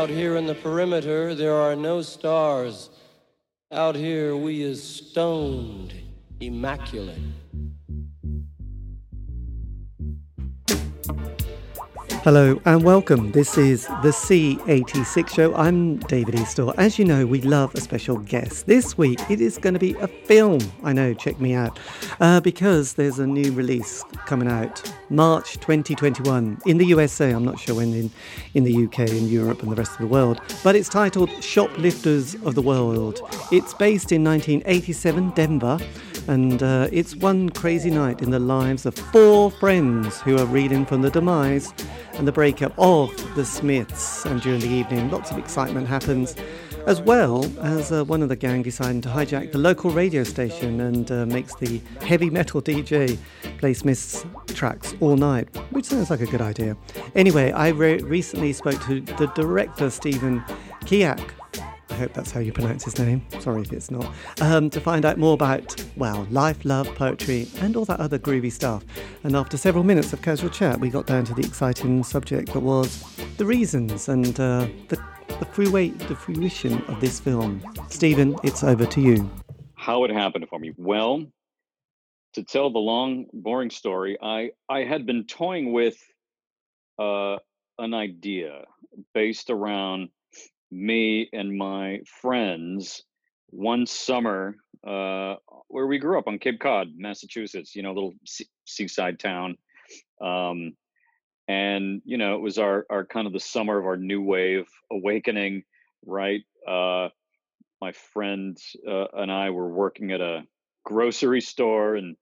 Out here in the perimeter, there are no stars. Out here, we is stoned, immaculate. Hello and welcome. This is the C86 show. I'm David Eastaugh. As you know, we love a special guest. This week it is going to be a film. I know, check me out. Uh, because there's a new release coming out March 2021 in the USA. I'm not sure when in, in the UK and Europe and the rest of the world. But it's titled Shoplifters of the World. It's based in 1987 Denver and uh, it's one crazy night in the lives of four friends who are reeling from the demise and the breakup of the Smiths. And during the evening, lots of excitement happens, as well as uh, one of the gang deciding to hijack the local radio station and uh, makes the heavy metal DJ play Smiths tracks all night, which sounds like a good idea. Anyway, I re- recently spoke to the director, Stephen Kijak I hope that's how you pronounce his name. Sorry if it's not. Um, to find out more about, well, life, love, poetry, and all that other groovy stuff. And after several minutes of casual chat, we got down to the exciting subject that was the reasons and uh, the, the, the fruition of this film. Stephen, it's over to you. How it happened for me? Well, to tell the long, boring story, I, I had been toying with uh, an idea based around me and my friends one summer uh, where we grew up on Cape Cod, Massachusetts, you know, little seaside town. Um, and, you know, it was our, our kind of the summer of our new wave awakening, right? Uh, my friend uh, and I were working at a grocery store and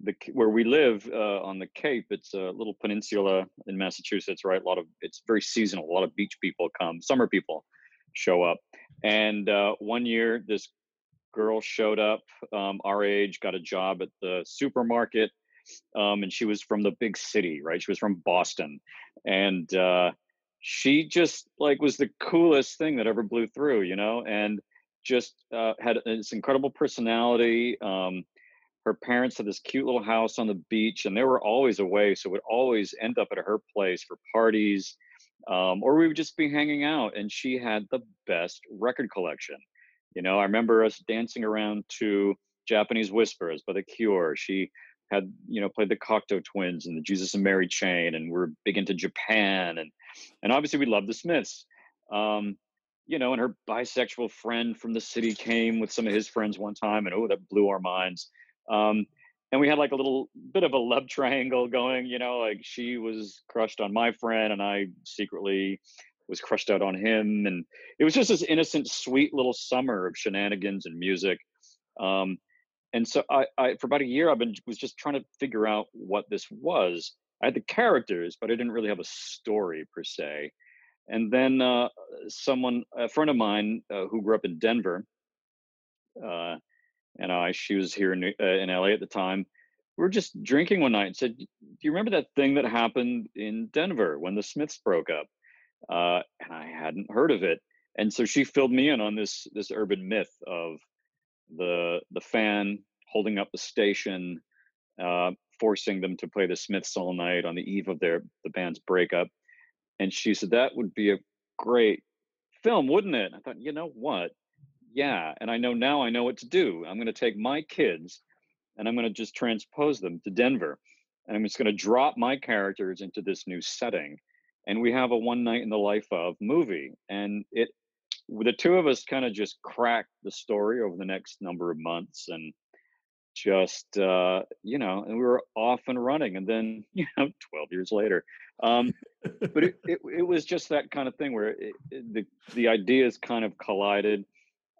the where we live uh, on the Cape, it's a little peninsula in Massachusetts, right? A lot of it's very seasonal. A lot of beach people come, summer people show up. And uh, one year, this girl showed up, um, our age, got a job at the supermarket, um, and she was from the big city, right? She was from Boston, and uh, she just like was the coolest thing that ever blew through, you know, and just uh, had this incredible personality. Um, her parents had this cute little house on the beach, and they were always away, so would always end up at her place for parties um, or we would just be hanging out and she had the best record collection. You know i remember us dancing around to japanese whispers by the cure. She had you know played the cocteau twins and the jesus and mary chain and we're big into japan and and obviously we love the smiths. Um, you know and her bisexual friend from the city came with some of his friends one time and oh that blew our minds. Um, and we had like a little bit of a love triangle going you know like she was crushed on my friend and i secretly was crushed out on him and it was just this innocent sweet little summer of shenanigans and music um, and so I, I for about a year i've been was just trying to figure out what this was. I had the characters but i didn't really have a story per se and then uh, someone a friend of mine uh, who grew up in denver uh, and I, she was here in, uh, in LA at the time. We were just drinking one night and said, "Do you remember that thing that happened in Denver when the Smiths broke up?" Uh, and I hadn't heard of it, and so she filled me in on this this urban myth of the the fan holding up the station, uh, forcing them to play the Smiths all night on the eve of their the band's breakup. And she said that would be a great film, wouldn't it? I thought, you know what? Yeah and i know now i know what to do. I'm going to take my kids and i'm going to just transpose them to denver and i'm just going to drop my characters into this new setting and we have a one night in the life of movie and it the two of us kind of just cracked the story over the next number of months and just uh you know and we were off and running and then you know 12 years later um but it, it, it was just that kind of thing where it, the the ideas kind of collided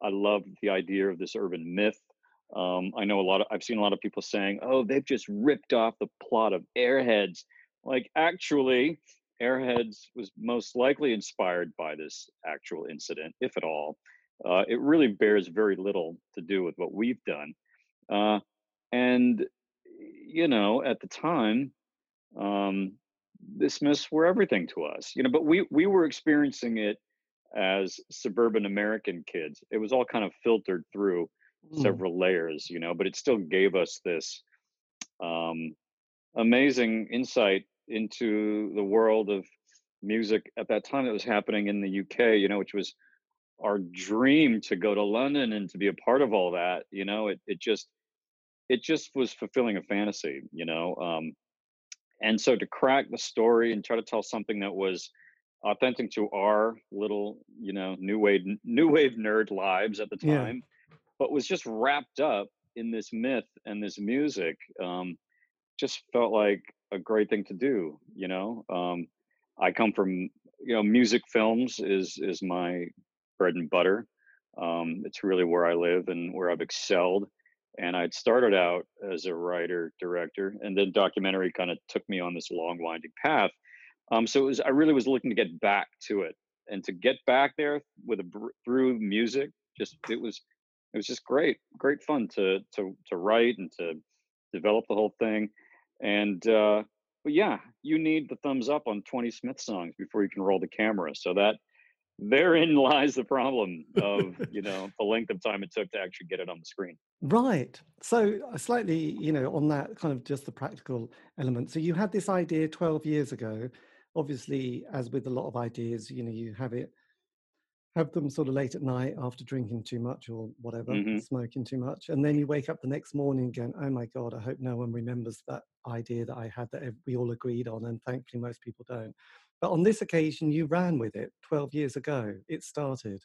I love the idea of this urban myth. Um, I know a lot of, I've seen a lot of people saying, oh, they've just ripped off the plot of Airheads. Like, actually, Airheads was most likely inspired by this actual incident, if at all. Uh, it really bears very little to do with what we've done. Uh, and, you know, at the time, um, the Smiths were everything to us, you know, but we, we were experiencing it as suburban American kids. It was all kind of filtered through mm. several layers, you know, but it still gave us this um, amazing insight into the world of music at that time that was happening in the UK, you know, which was our dream to go to London and to be a part of all that. You know, it it just it just was fulfilling a fantasy. You know, um, and so to crack the story and try to tell something that was authentic to our little, you know, new wave new wave nerd lives at the time, yeah. but was just wrapped up in this myth and this music. Um, just felt like a great thing to do. You know, um, I come from you know music films is is my bread and butter. Um, it's really where I live and where I've excelled. And I'd started out as a writer director, and then documentary kind of took me on this long winding path. Um, so it was I really was looking to get back to it, and to get back there with a through music, just it was it was just great, great fun to to to write and to develop the whole thing. And uh, but yeah, you need the thumbs up on 20 Smith songs before you can roll the camera. So that therein lies the problem of you know the length of time it took to actually get it on the screen right so uh, slightly you know on that kind of just the practical element so you had this idea 12 years ago obviously as with a lot of ideas you know you have it have them sort of late at night after drinking too much or whatever mm-hmm. smoking too much and then you wake up the next morning going oh my god i hope no one remembers that idea that i had that we all agreed on and thankfully most people don't but on this occasion, you ran with it 12 years ago. It started.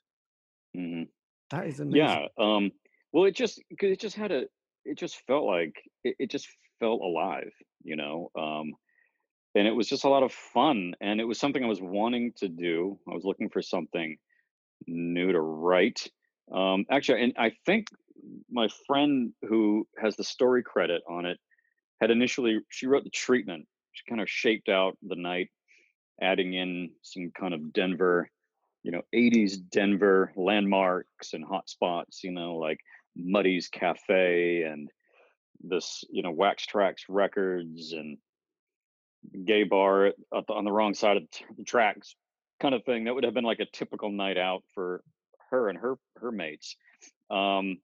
Mm-hmm. That is amazing. Yeah. Um, well, it just, cause it just had a, it just felt like, it, it just felt alive, you know? Um, and it was just a lot of fun. And it was something I was wanting to do. I was looking for something new to write. Um, actually, and I think my friend who has the story credit on it had initially, she wrote the treatment. She kind of shaped out the night adding in some kind of Denver, you know, 80s Denver landmarks and hot spots, you know, like Muddy's Cafe and this, you know, Wax Trax Records and gay bar on the wrong side of the tracks kind of thing. That would have been like a typical night out for her and her her mates. Um,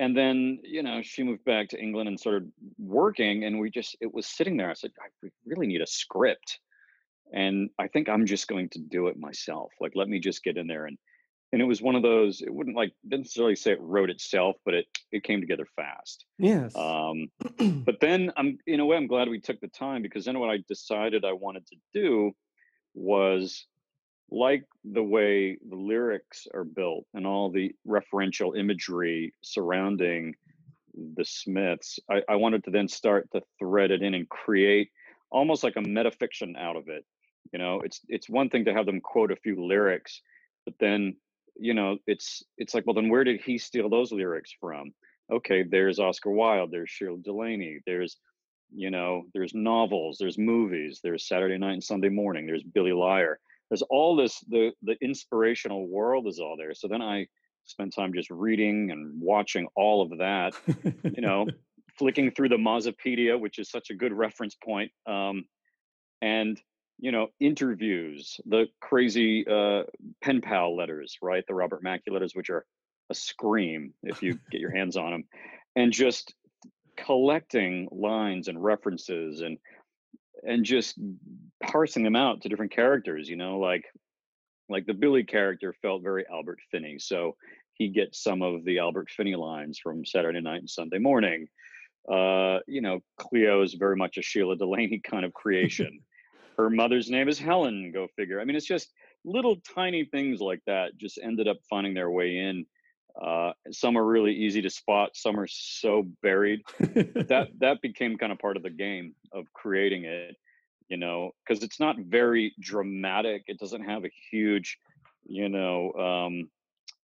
and then you know she moved back to england and started working and we just it was sitting there i said i really need a script and i think i'm just going to do it myself like let me just get in there and and it was one of those it wouldn't like didn't necessarily say it wrote itself but it it came together fast. Yes. Um but then i'm in a way i'm glad we took the time because then what i decided i wanted to do was like the way the lyrics are built and all the referential imagery surrounding the smiths I, I wanted to then start to thread it in and create almost like a metafiction out of it. You know it's it's one thing to have them quote a few lyrics but then you know it's it's like well then where did he steal those lyrics from? Okay there's oscar wilde there's shirley delaney there's you know there's novels there's movies there's saturday night and sunday morning there's billy liar there's all this the the inspirational world is all there. So then i spent time just reading and watching all of that you know flicking through the Mozipedia, which is such a good reference point um, and you know, interviews, the crazy uh, pen pal letters, right? The Robert Mackie letters, which are a scream if you get your hands on them, and just collecting lines and references and and just parsing them out to different characters. You know, like like the Billy character felt very Albert Finney, so he gets some of the Albert Finney lines from Saturday Night and Sunday Morning. Uh, you know, Cleo is very much a Shelagh Delaney kind of creation her mother's name is Helen, go figure. I mean, it's just little tiny things like that just ended up finding their way in. Uh, some are really easy to spot, some are so buried. that that became kind of part of the game of creating it, you know, because it's not very dramatic. It doesn't have a huge, you know, um,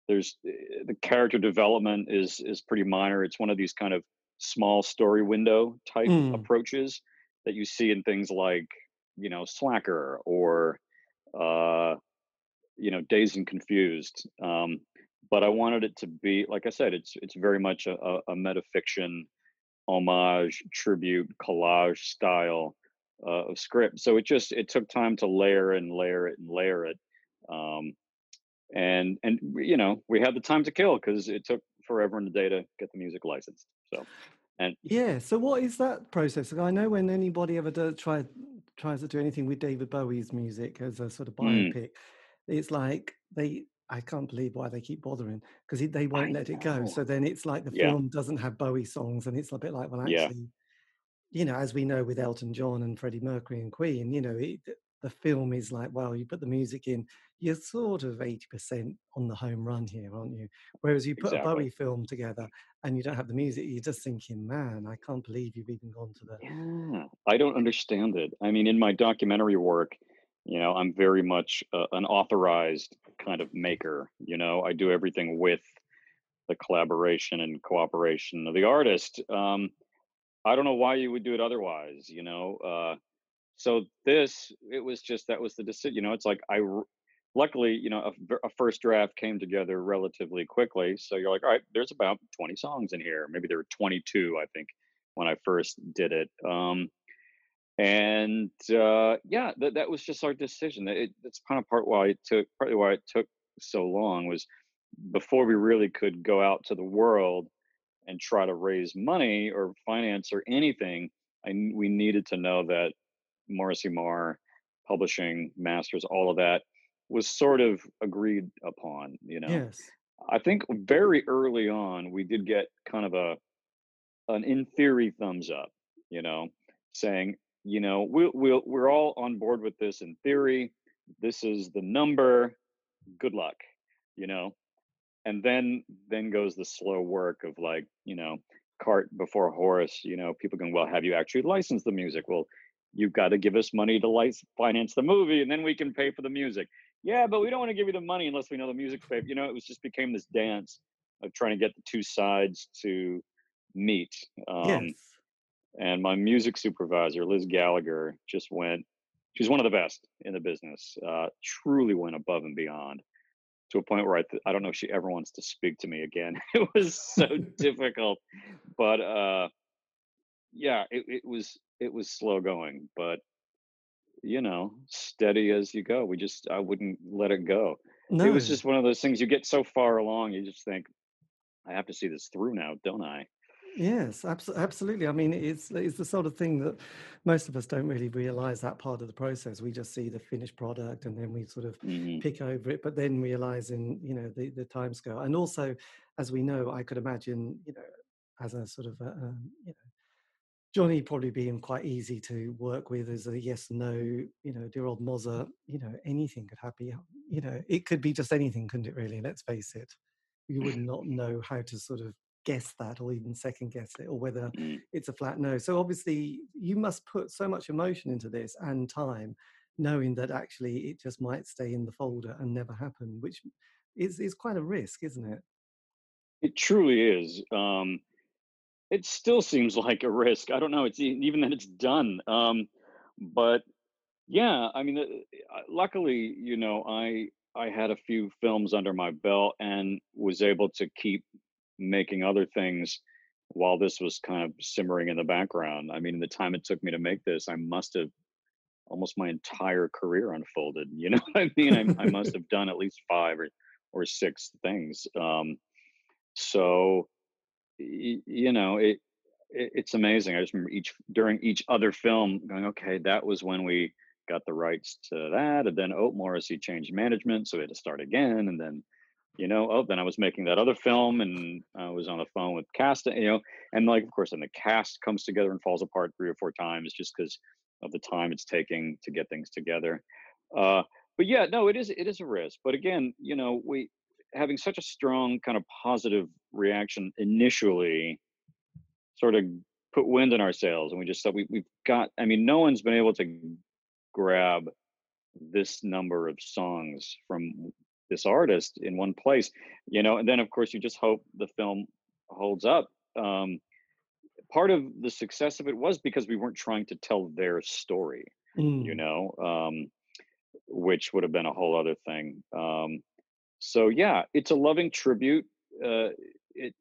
there's eh, the character development is is pretty minor. It's one of these kind of small story window type mm. approaches that you see in things like you know slacker or uh you know dazed and confused um but i wanted it to be like i said it's it's very much a, a metafiction homage tribute collage style uh, of script so it just it took time to layer and layer it and layer it um and and you know we had the time to kill because it took forever in the day to get the music licensed so and yeah so what is that process? I know when anybody ever does try tries to do anything with David Bowie's music as a sort of Mm, biopic, it's like they I can't believe why they keep bothering because they won't let it go. So then it's like the Yeah, film doesn't have Bowie songs, and it's a bit like, well, yeah, actually, you know, as we know with Elton John and Freddie Mercury and Queen, you know, it, the film is like, well, you put the music in, you're sort of 80% on the home run here, aren't you? Whereas you put a. Bowie film together and you don't have the music, you're just thinking, man, I can't believe you've even gone to the. Yeah, I don't understand it. I mean, in my documentary work, you know, I'm very much uh, an authorized kind of maker. You know, I do everything with the collaboration and cooperation of the artist. Um, I don't know why you would do it otherwise. You know, uh, so this it was just that was the decision. You know, it's like i luckily you know a first draft came together relatively quickly. So you're like, all right, there's about 20 songs in here. Maybe there were 22, I think, when I first did it. Um, and uh, yeah, that that was just our decision. It, that's kind of part why it took partly why it took so long was before we really could go out to the world and try to raise money or finance or anything. I we needed to know that Morrissey Marr, publishing, masters, all of that was sort of agreed upon. You know, Yes. I think very early on we did get kind of a an in theory thumbs up, you know, saying, you know, we'll, we'll, we're all on board with this in theory. This is the number. Good luck, you know. And then then goes the slow work of like, you know, cart before horse. You know, people going, well, have you actually licensed the music? Well, you've got to give us money to license finance the movie, and then we can pay for the music. Yeah, but we don't want to give you the money unless we know the music's paid. You know, it was just became this dance of trying to get the two sides to meet. Um, Yes. and my music supervisor, Liz Gallagher, just went, she's one of the best in the business, uh, truly went above and beyond to a point where I, th- I don't know if she ever wants to speak to me again. It was so difficult, but uh, yeah, it, it was, it was slow going, but you know, steady as you go. We just, I wouldn't let it go. It was just one of those things you get so far along, you just think, I have to see this through now, don't I? Yes, abso- absolutely. I mean, it's it's the sort of thing that most of us don't really realize that part of the process. We just see the finished product and then we sort of hmm pick over it, but then realizing, you know, the the time scale. And also, as we know, I could imagine, you know, as a sort of a, um, you know, Johnny probably being quite easy to work with as a yes, no, you know, dear old Mozart, you know, anything could happen. You know, it could be just anything, couldn't it? Really, let's face it you would not know how to sort of guess that or even second guess it or whether hmm it's a flat no. So obviously you must put so much emotion into this and time, knowing that actually it just might stay in the folder and never happen, which is is quite a risk, isn't it? It truly is. Um, It still seems like a risk. I don't know. It's even that it's done. Um, but yeah, I mean, uh, luckily, you know, I I had a few films under my belt and was able to keep making other things while this was kind of simmering in the background. I mean, in the time it took me to make this, I must have almost my entire career unfolded. You know what I mean? I, I must have done at least five or or six things. Um, so you know it, it it's amazing. I just remember each during each other film going okay that was when we got the rights to that and then oh morrissey changed management so we had to start again and then you know oh then i was making that other film and i was on the phone with cast you know and like of course then the cast comes together and falls apart three or four times just because of the time it's taking to get things together. Uh but yeah no it is it is a risk but again you know we having such a strong kind of positive reaction initially sort of put wind in our sails and we just said we, we've got i mean no one's been able to grab this number of songs from this artist in one place you know and then of course you just hope the film holds up um, part of the success of it was because we weren't trying to tell their story you Mm. know um, which would have been a whole other thing um, so yeah it's a loving tribute uh, it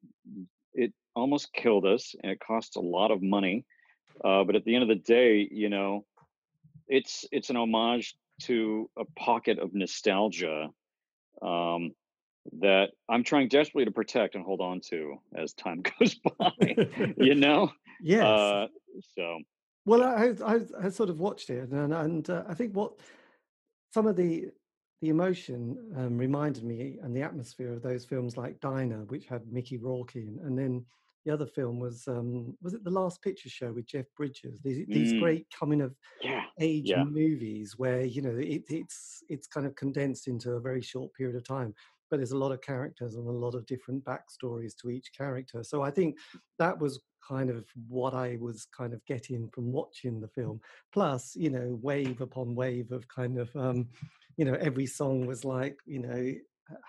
it almost killed us and it costs a lot of money uh, but at the end of the day you know it's it's an homage to a pocket of nostalgia um, that i'm trying desperately to protect and hold on to as time goes by you know Yes. uh, so Well, I, I, I sort of watched it, and and uh, I think what some of the the emotion um, reminded me and the atmosphere of those films like Diner, which had Mickey Rourke in, and then the other film was um, was it the Last Picture Show with Jeff Bridges? These, these Mm, great coming of yeah, age yeah. movies where you know it, it's it's kind of condensed into a very short period of time, but there's a lot of characters and a lot of different backstories to each character. So I think that was kind of what I was kind of getting from watching the film. Plus, you know, wave upon wave of kind of um, you know every song was like you know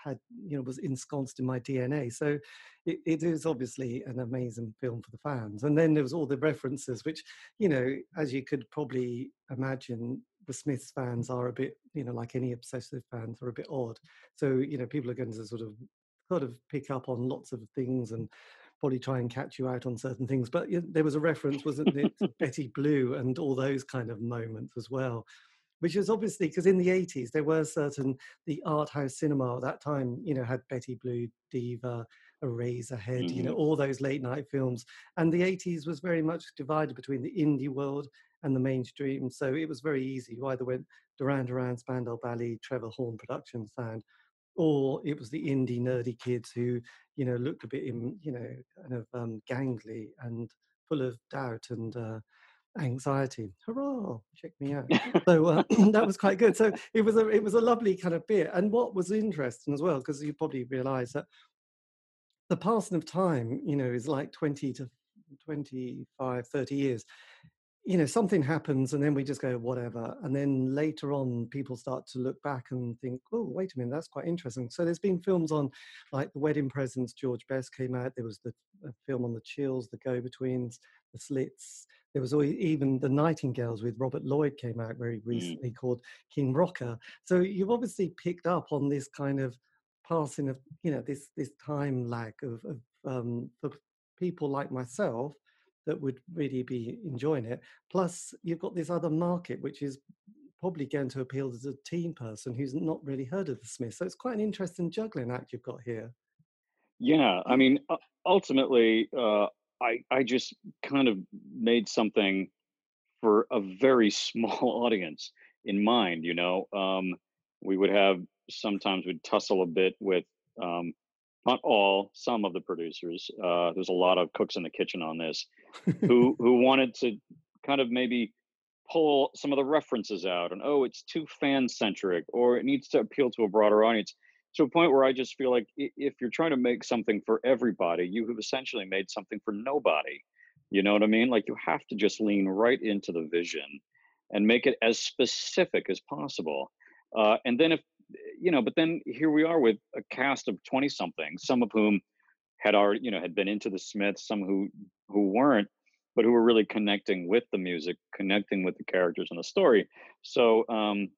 had you know was ensconced in my DNA. So it, it is obviously an amazing film for the fans. And then there was all the references, which you know, as you could probably imagine, the Smiths fans are a bit you know like any obsessive fans are a bit odd. So you know people are going to sort of sort of pick up on lots of things and probably try and catch you out on certain things. But you know, there was a reference, wasn't it, to Betty Blue and all those kind of moments as well which is obviously because in the 80s there were certain the art house cinema at that time you know had betty blue diva Eraserhead you know hmm all those late night films and the 80s was very much divided between the indie world and the mainstream so it was very easy you either went duran duran spandau ballet trevor horn production sound or it was the indie nerdy kids who you know looked a bit in you know kind of um, gangly and full of doubt and uh, anxiety. Hurrah! Check me out. So uh, that was quite good. So it was a it was a lovely kind of bit. And what was interesting as well, because you probably realise that the passing of time, you know, is like 20 to 25, 30 years. You know something happens and then we just go whatever. And then later on people start to look back and think oh wait a minute that's quite interesting. So there's been films on like the wedding presents george best came out. There was the film on the chills the go-betweens the slits. There was even the nightingales with robert lloyd came out very Mm. recently called king rocker. So you've obviously picked up on this kind of passing of you know this this time lag of, of um, for people like myself that would really be enjoying it. Plus, you've got this other market, which is probably going to appeal to the teen person who's not really heard of the Smiths. So it's quite an interesting juggling act you've got here. Yeah, I mean, ultimately, uh, I I just kind of made something for a very small audience in mind. You know, um, we would have sometimes we'd tussle a bit with um, not all, some of the producers. Uh, there's a lot of cooks in the kitchen on this who who wanted to kind of maybe pull some of the references out and oh it's too fan centric or it needs to appeal to a broader audience to a point where i just feel like if you're trying to make something for everybody you have essentially made something for nobody you know what i mean like you have to just lean right into the vision and make it as specific as possible uh, and then if you know but then here we are with a cast of 20 something some of whom had already you know had been into the smiths some who who weren't but who were really connecting with the music connecting with the characters and the story. So um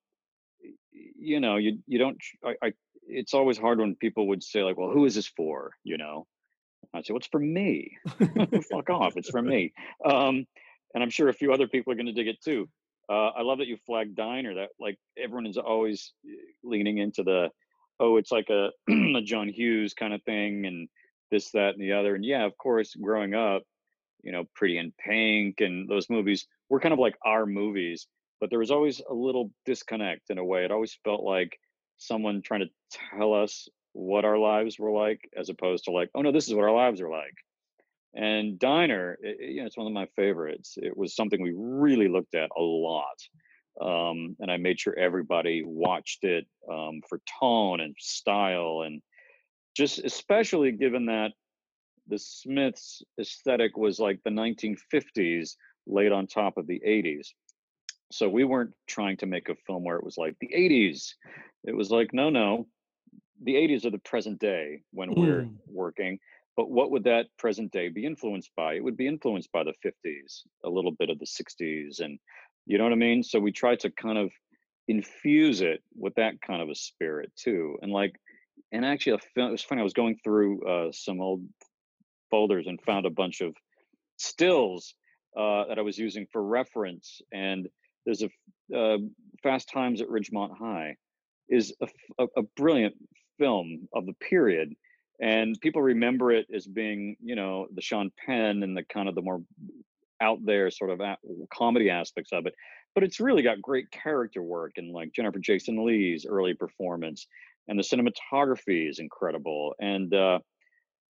you know you you don't I, I it's always hard when people would say like well who is this for? you know? I'd say well for me. Fuck off it's for me. Um and i'm sure a few other people are going to dig it too uh i love that you flagged diner that like everyone is always eh, leaning into the oh it's like a, a john hughes kind of thing and this that and the other. And yeah of course growing up you know pretty in pink and those movies were kind of like our movies but there was always a little disconnect in a way. It always felt like someone trying to tell us what our lives were like as opposed to like oh no this is what our lives are like and Diner, it, you know, it's one of my favorites. It was something we really looked at a lot. Um, and I made sure everybody watched it um, for tone and style, and just especially given that the Smiths aesthetic was like the 1950s laid on top of the 80s. So we weren't trying to make a film where it was like the 80s. It was like, no, no, the 80s are the present day when we're Mm. working but what would that present day be influenced by? It would be influenced by the 50s a little bit of the 60s and you know what i mean? So we try to kind of infuse it with that kind of a spirit too and like and actually a film, it was funny i was going through uh, some old folders and found a bunch of stills uh, that i was using for reference and there's a uh, fast times at ridgemont high is a a brilliant film of the period and people remember it as being you know the sean penn and the kind of the more out there sort of comedy aspects of it, but it's really got great character work and like Jennifer Jason Leigh's early performance, and the cinematography is incredible. And uh,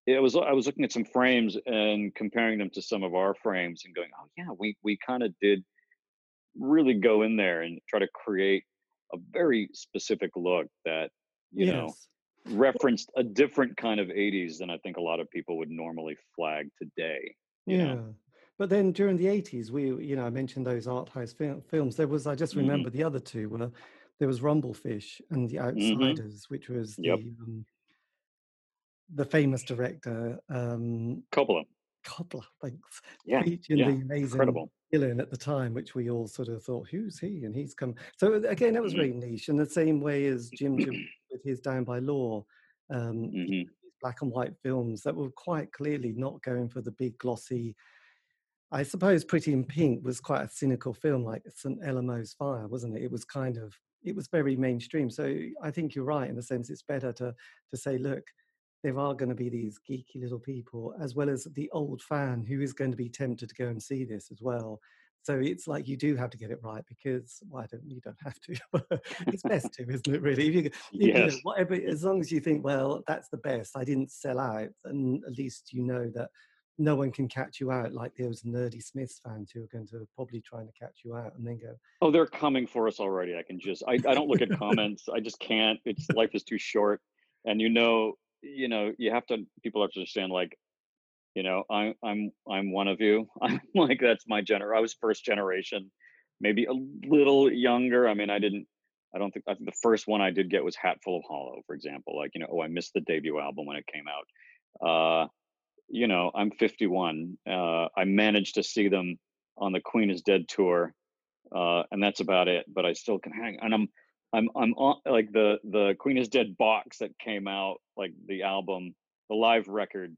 it was I was looking at some frames and comparing them to some of our frames and going, oh yeah, we we kind of did really go in there and try to create a very specific look that you yes. know referenced a different kind of 80s than I think a lot of people would normally flag today. Yeah. Know? But then during the 80s, we, you know, I mentioned those art house fil- films. There was, I just mm-hmm. remember mm-hmm. the other two were there was Rumblefish and The mm-hmm. Outsiders, mm-hmm. which was yep. the, um, the famous director, um, Coppola. Coppola, thanks. Yeah. Featuring yeah. the amazing Incredible. villain at the time, which we all sort of thought, who's he? And he's come. So again, that was mm-hmm. very niche in the same way as Jim Jim with his Down by Law. Um, mm-hmm. black and white films that were quite clearly not going for the big glossy I suppose Pretty in Pink was quite a cynical film, like St. Elmo's Fire, wasn't it? It was kind of, it was very mainstream. So I think you're right in the sense it's better to to say, look, there are going to be these geeky little people, as well as the old fan who is going to be tempted to go and see this as well. So it's like you do have to get it right because well, don't you don't have to. it's best to, isn't it? Really, if you, if, yes. you know, whatever, as long as you think, well, that's the best. I didn't sell out, and at least you know that no one can catch you out like those nerdy Smiths fans who are going to probably trying to catch you out and then go. Oh, they're coming for us already. I can just I, I don't look at comments. I just can't. It's life is too short, and you know you know you have to people have to understand like you know i'm i'm i'm one of you. I'm like that's my gener i was first generation maybe a little younger i mean i didn't i don't think i the first one i did get was hatful of hollow for example like you know oh i missed the debut album when it came out. Uh you know i'm 51 uh i managed to see them on the queen is dead tour uh and that's about it but i still can hang and i'm I'm I'm on like the the Queen is Dead box that came out, like the album, the live record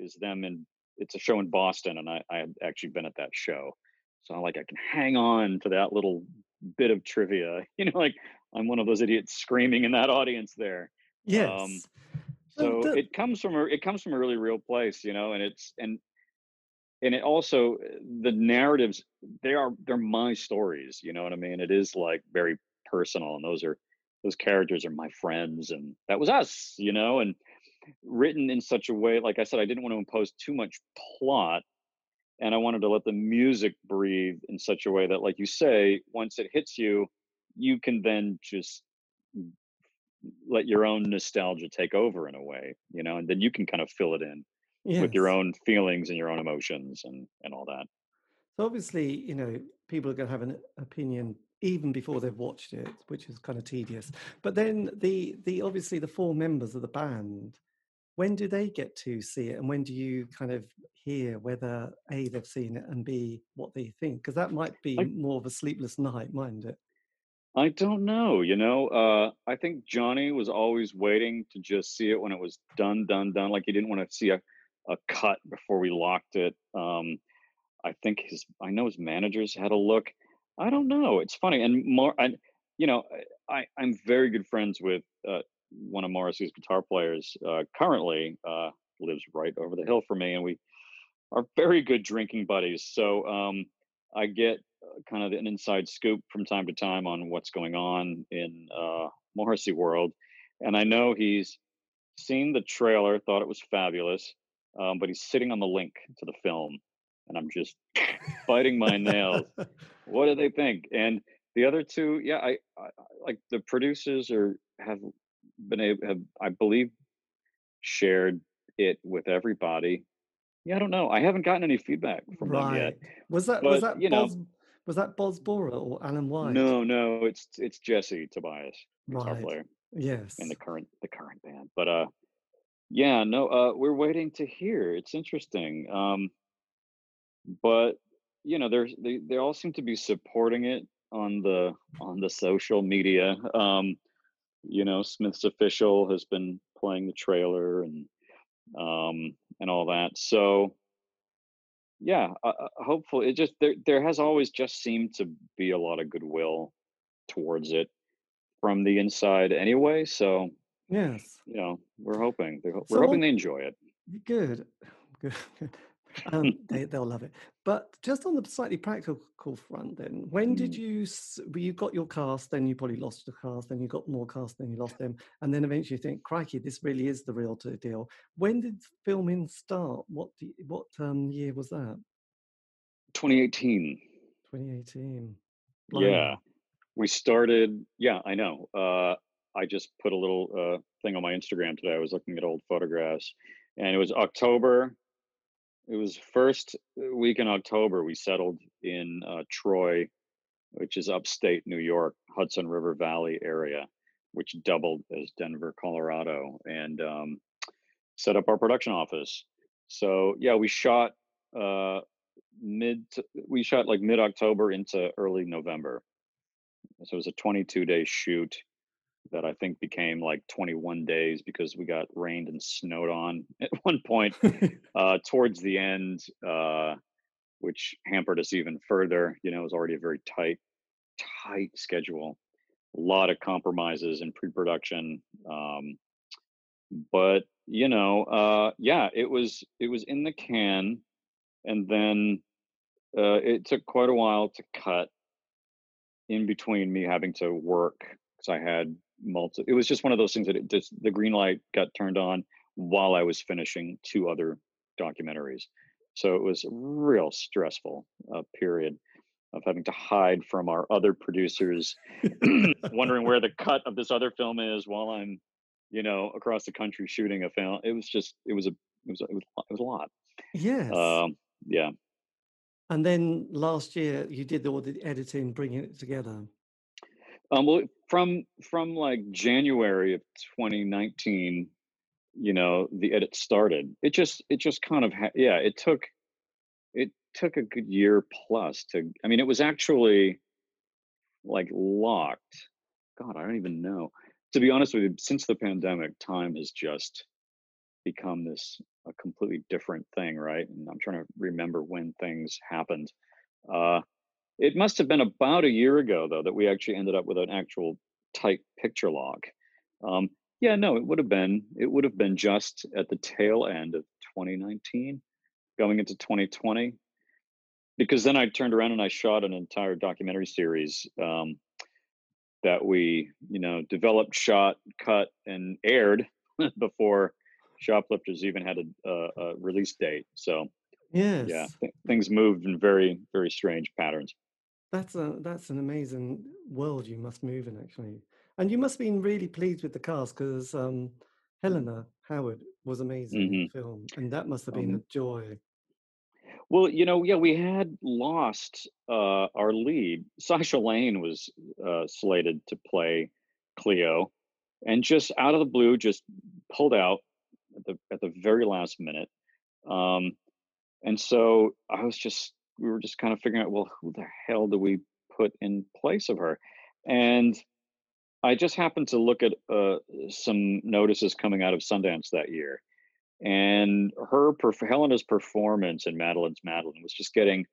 is them and it's a show in Boston and I, I had actually been at that show. So I'm like I can hang on to that little bit of trivia. You know, like I'm one of those idiots screaming in that audience there. Um, yes. Um, so the- it comes from a it comes from a really real place, you know, and it's and and it also the narratives they are they're my stories you know what i mean it is like very personal and those are those characters are my friends and that was us you know and written in such a way like i said i didn't want to impose too much plot and i wanted to let the music breathe in such a way that like you say once it hits you you can then just let your own nostalgia take over in a way you know and then you can kind of fill it in yes. with your own feelings and your own emotions and and all that so obviously you know people are going to have an opinion even before they've watched it, which is kind of tedious. But then the the obviously the four members of the band, when do they get to see it, and when do you kind of hear whether a they've seen it and b what they think? Because that might be I, more of a sleepless night, mind it. I don't know. You know, uh, I think Johnny was always waiting to just see it when it was done, done, done. Like he didn't want to see a a cut before we locked it. Um, I think his I know his managers had a look I don't know. It's funny, and more, and you know, I I'm very good friends with uh, one of Morrissey's guitar players. Uh, currently, uh, lives right over the hill from me, and we are very good drinking buddies. So um, I get uh, kind of an inside scoop from time to time on what's going on in uh, Morrissey world, and I know he's seen the trailer, thought it was fabulous, um, but he's sitting on the link to the film, and I'm just biting my nails. what do they think? And the other two, yeah, I, I like the producers are have been able have I believe shared it with everybody. Yeah, I don't know. I haven't gotten any feedback from right. them yet. Was that but, was that you Boz, know was that Boz Boorer or Alain Whyte? No, no, it's it's Jesse Tobias, guitar right. player. Yes. In the current the current band. But uh yeah, no, uh we're waiting to hear. It's interesting. Um but you know there's they, they all seem to be supporting it on the on the social media um you know smith's official has been playing the trailer and um and all that. So yeah uh, uh hopefully it just there there has always just seemed to be a lot of goodwill towards it from the inside anyway so yes. you know we're hoping we're, we're so hoping they enjoy it. Good good Um, they, they'll love it. But just on the slightly practical front, then, when did Mm. you well, you got your cast? Then you probably lost the cast. Then you got more cast. Then you lost them, and then eventually you think, "Crikey, this really is the real to- deal." When did filming start? What do you- what um, year was that? 2018. 2018. Yeah. We started, yeah, I know. Uh, I just put a little uh, thing on my Instagram today. I was looking at old photographs, and it was October. It was first week in October. We settled in uh, Troy, which is upstate New York, Hudson River Valley area, which doubled as Denver, Colorado, and um, set up our production office. So yeah, we shot uh, mid. We shot like mid October into early November. So it was a 22 day shoot that I think became like 21 days because we got rained and snowed on at one point uh, towards the end, uh, which hampered us even further. You know, it was already a very tight, tight schedule, a lot of compromises in pre-production. Um, but you know, uh, yeah, it was it was in the can, and then uh, it took quite a while to cut in between me having to work because I had multi. It was just one of those things that it just the green light got turned on while I was finishing two other documentaries. So it was a real stressful uh, period of having to hide from our other producers, wondering where the cut of this other film is while I'm, you know, across the country shooting a film. It was just, it was a, it was, it was, it was a lot. yes. Um, yeah. and then last year you did all the editing, bringing it together. Um, well, from from like January of 2019, you know, the edit started. It just it just kind of ha- yeah. It took it took a good year plus to. I mean, it was actually like locked. God, I don't even know. To be honest with you, since the pandemic, time has just become this a completely different thing, right? And I'm trying to remember when things happened. Uh, it must have been about a year ago, though, that we actually ended up with an actual tight picture lock. Um, yeah, no, it would have been it would have been just at the tail end of 2019, going into 2020, because then I turned around and I shot an entire documentary series um, that we, you know, developed, shot, cut, and aired before Shoplifters even had a, a, a release date. So Yes. yeah, th- things moved in very very strange patterns. That's a that's an amazing world you must move in actually, and you must have been really pleased with the cast because um, Helena Howard was amazing in hmm the film, and that must have been Um, a joy. well, you know, yeah, we had lost uh, our lead. Sasha Lane was uh, slated to play Cleo, and just out of the blue, just pulled out at the at the very last minute. Um, and so I was just we were just kind of figuring out, well, who the hell do we put in place of her? And I just happened to look at uh, some notices coming out of Sundance that year, and her Helena's performance in Madeline's Madeline was just getting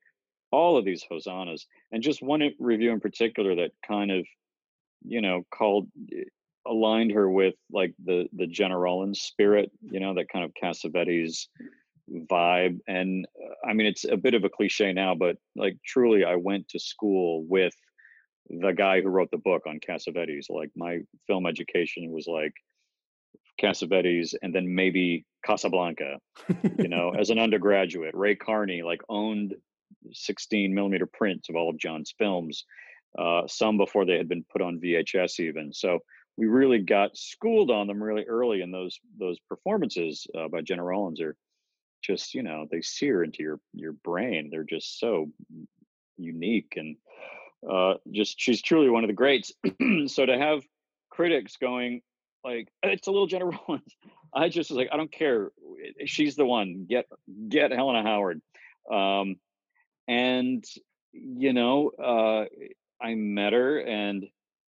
all of these hosannas, and just one review in particular that kind of, you know, called eh, aligned her with like the the Gena Rowlands spirit, you know, that kind of Cassavetes vibe. And uh, I mean, it's a bit of a cliche now, but like truly, I went to school with the guy who wrote the book on Cassavetes. Like my film education was like Cassavetes and then maybe Casablanca, you know, as an undergraduate. Ray Carney like owned 16 millimeter prints of all of John's films, uh, some before they had been put on VHS even. So we really got schooled on them really early and those those performances uh, by Gena Rowlands are just, you know, they sear into your your brain. They're just so unique and uh, just she's truly one of the greats. so to have critics going like it's a little Rowlands, I just was like, I don't care. She's the one. Get get Helena Howard. Um, and you know, uh, I met her, and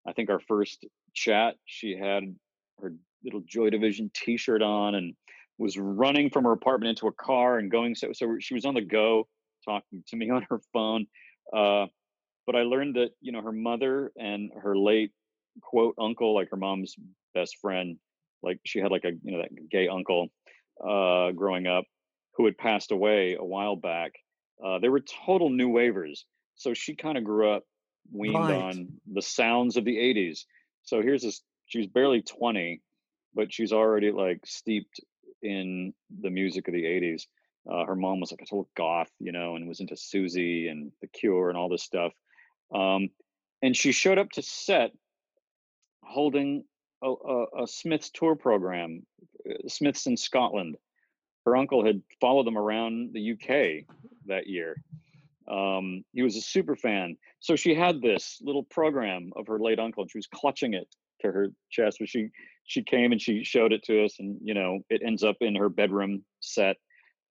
I think our first chat, she had her little Joy Division T-shirt on and was running from her apartment into a car and going. So so she was on the go, talking to me on her phone. Uh, but I learned that you know her mother and her late quote uncle, like her mom's best friend, like she had like a you know that gay uncle uh, growing up, who had passed away a while back. Uh, they were total new wavers. So she kind of grew up weaned Right. on the sounds of the 80s. So here's this, she's barely 20, but she's already like steeped in the music of the 80s. Uh, her mom was like a total goth, you know, and was into Siouxsie and The Cure and all this stuff. Um, and she showed up to set holding a, a, a Smiths tour program, uh, Smiths in Scotland. Her uncle had followed them around the UK that year. Um, he was a super fan. So she had this little program of her late uncle and she was clutching it to her chest. But she she came and she showed it to us and you know it ends up in her bedroom set.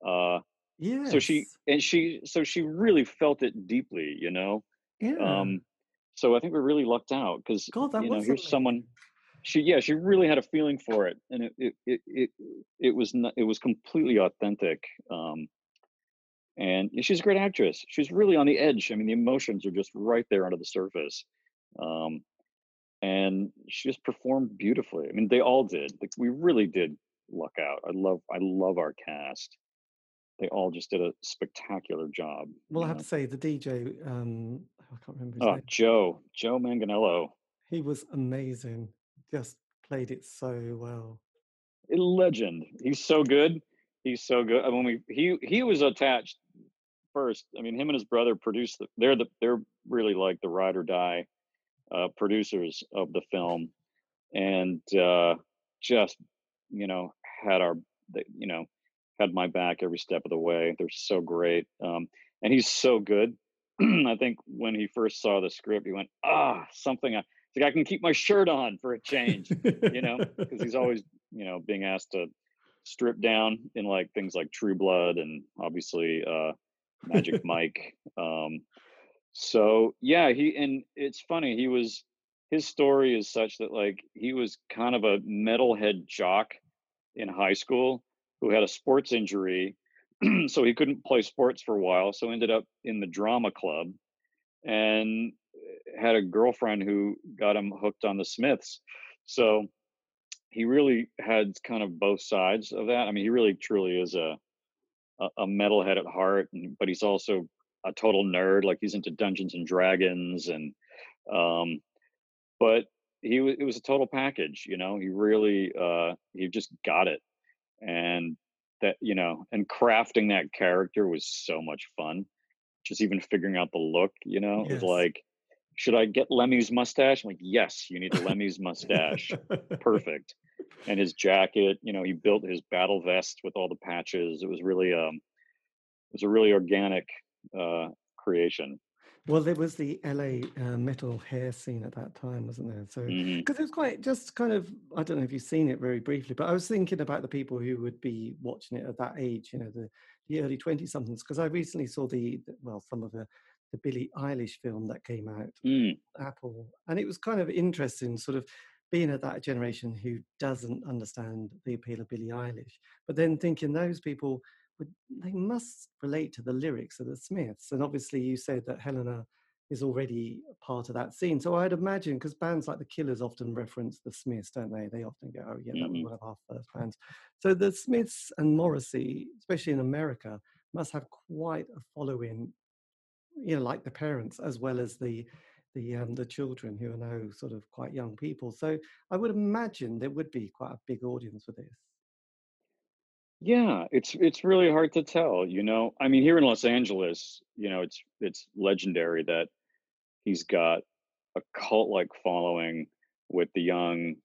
Uh Yes. so she and she so she really felt it deeply, you know. Yeah. Um so I think we really lucked out because you know here's someone she yeah she really had a feeling for it and it it it it, it was not, it was completely authentic um and she's a great actress she's really on the edge i mean the emotions are just right there under the surface um and she just performed beautifully i mean they all did like we really did luck out i love i love our cast they all just did a spectacular job Well, I have know to say the DJ. Um, I can't remember his oh name. joe joe manganiello He was amazing. Just played it so well. a legend. He's so good. He's so good. I mean, we he he was attached first. I mean, him and his brother produced. The, they're the they're really like the ride or die uh, producers of the film, and uh, just you know had our you know had my back every step of the way. They're so great, um, and he's so good. I think when he first saw the script, he went, "Ah, something." I, like I can keep my shirt on for a change you know, because he's always, you know, being asked to strip down in like things like True Blood and obviously uh Magic Mike. Um so yeah, he and it's funny, he was his story is such that like he was kind of a metalhead jock in high school who had a sports injury so he couldn't play sports for a while so ended up in the drama club and eh, had a girlfriend who got him hooked on the Smiths. So he really had kind of both sides of that. I mean, he really truly is a a, a metalhead at heart, and, but he's also a total nerd. Like he's into Dungeons and Dragons, and um, but he wa- it was a total package. You know, he really uh, he just got it, and that you know, and crafting that character was so much fun. Just even figuring out the look, you know, it was like, should I get Lemmy's mustache? I'm like, yes, you need a Lemmy's mustache perfect and his jacket you know he built his battle vest with all the patches it was really um it was a really organic uh creation. Well, there was the LA uh, metal hair scene at that time, wasn't there? So, because it was quite just kind of, I don't know if you've seen it very briefly, but I was thinking about the people who would be watching it at that age, you know, the, the early 20 somethings, because I recently saw the, well, some of the, the Billie Eilish film that came out, Mm, Apple, and it was kind of interesting, sort of being at that generation who doesn't understand the appeal of Billie Eilish, but then thinking those people they must relate to the lyrics of the Smiths, and obviously you said that Helena is already part of that scene. So I'd imagine because bands like the Killers often reference the Smiths, don't they? They often go, "Oh yeah, that was Mhm. one of our first bands." So the Smiths and Morrissey, especially in America, must have quite a following you know, like the parents as well as the the um, the children who are now sort of quite young people. So I would imagine there would be quite a big audience for this. Yeah it's it's really hard to tell you know? I mean here in los angeles you know it's it's legendary that he's got a cult like following with the young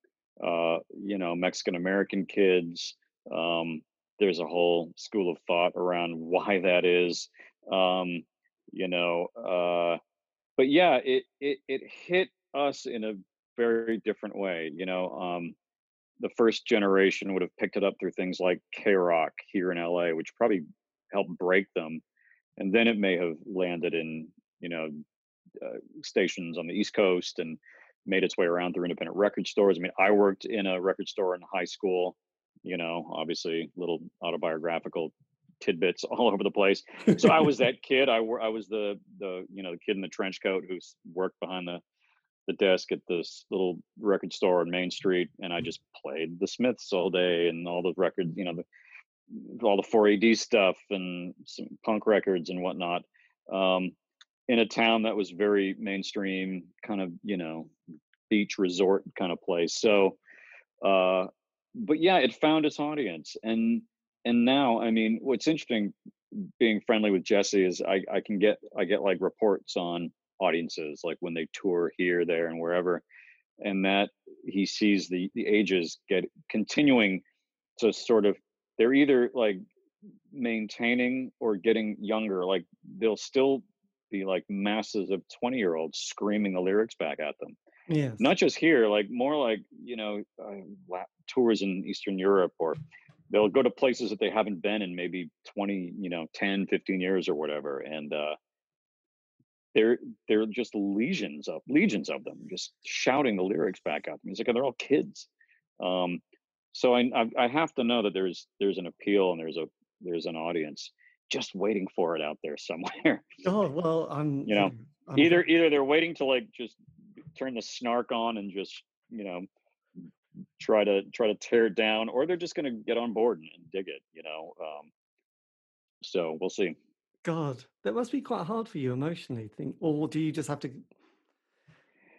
uh you know mexican american kids um there's a whole school of thought around why that is um you know uh but yeah it it it hit us in a very different way you know um the first generation would have picked it up through things like KROQ here in la which probably helped break them and then it may have landed in you know uh, stations on the East Coast and made its way around through independent record stores. I mean, I worked in a record store in high school, you know, obviously little autobiographical tidbits all over the place. So I was that kid. I I was the the you know the kid in the trench coat who's worked behind the the desk at this little record store on Main Street, and I just played the Smiths all day and all the records, you know, the all the 4AD stuff and some punk records and whatnot. Um, in a town that was very mainstream, kind of you know, beach resort kind of place. So, uh, but yeah, it found its audience, and and now, I mean, what's interesting, being friendly with Jesse is I I can get I get like reports on audiences like when they tour here, there, and wherever, and that he sees the the ages get continuing to sort of they're either like maintaining or getting younger like they'll still be like masses of 20 year olds screaming the lyrics back at them. Yes. Not just here like more like you know uh, tours in eastern europe or they'll go to places that they haven't been in maybe 20 you know 10 15 years or whatever and uh they're they're just legions of legions of them just shouting the lyrics back at them. It's like they're all kids. Um, so I, I I have to know that there's there's an appeal and there's a there's an audience just waiting for it out there somewhere. Oh well, I'm you know I'm, either either they're waiting to like just turn the snark on and just you know try to try to tear it down, or they're just going to get on board and, and dig it. You know, um, so we'll see. God, that must be quite hard for you emotionally. Think, or do you just have to?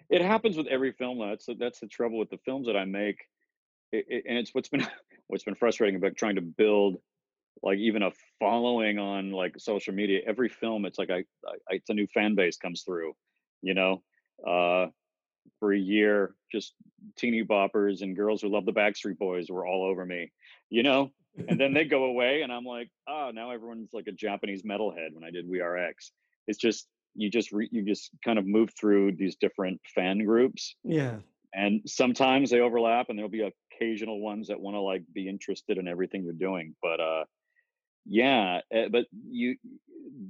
It happens with every film. That's that's the trouble with the films that I make, it, it, and it's what's been what's been frustrating about trying to build like even a following on like social media. Every film, it's like I, I it's a new fan base comes through, you know. Uh, for a year, just teeny boppers and girls who love the Backstreet Boys were all over me, you know and then they go away and i'm like oh now everyone's like a japanese metalhead when i did we are x. It's just you just re, you just kind of move through these different fan groups yeah. and sometimes they overlap and there'll be occasional ones that want to like be interested in everything you're doing but uh yeah eh, but you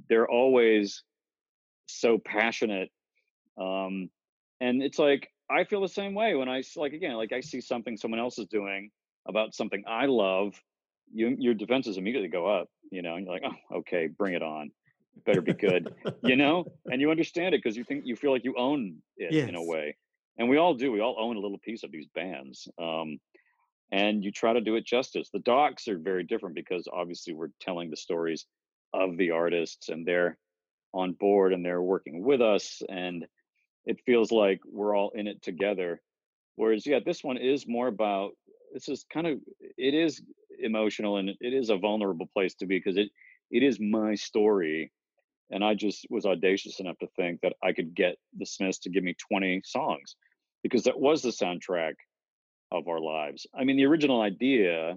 they're always so passionate um and it's like i feel the same way when i like again like i see something someone else is doing about something i love you, your defenses immediately go up, you know, and you're like, oh, okay, bring it on. Better be good, you know, and you understand it because you think you feel like you own it yes. in a way. And we all do. We all own a little piece of these bands. Um, and you try to do it justice. The docs are very different because obviously we're telling the stories of the artists and they're on board and they're working with us. And it feels like we're all in it together. Whereas, yeah, this one is more about this is kind of it is emotional and it is a vulnerable place to be because it it is my story and i just was audacious enough to think that i could get the smiths to give me 20 songs because that was the soundtrack of our lives i mean the original idea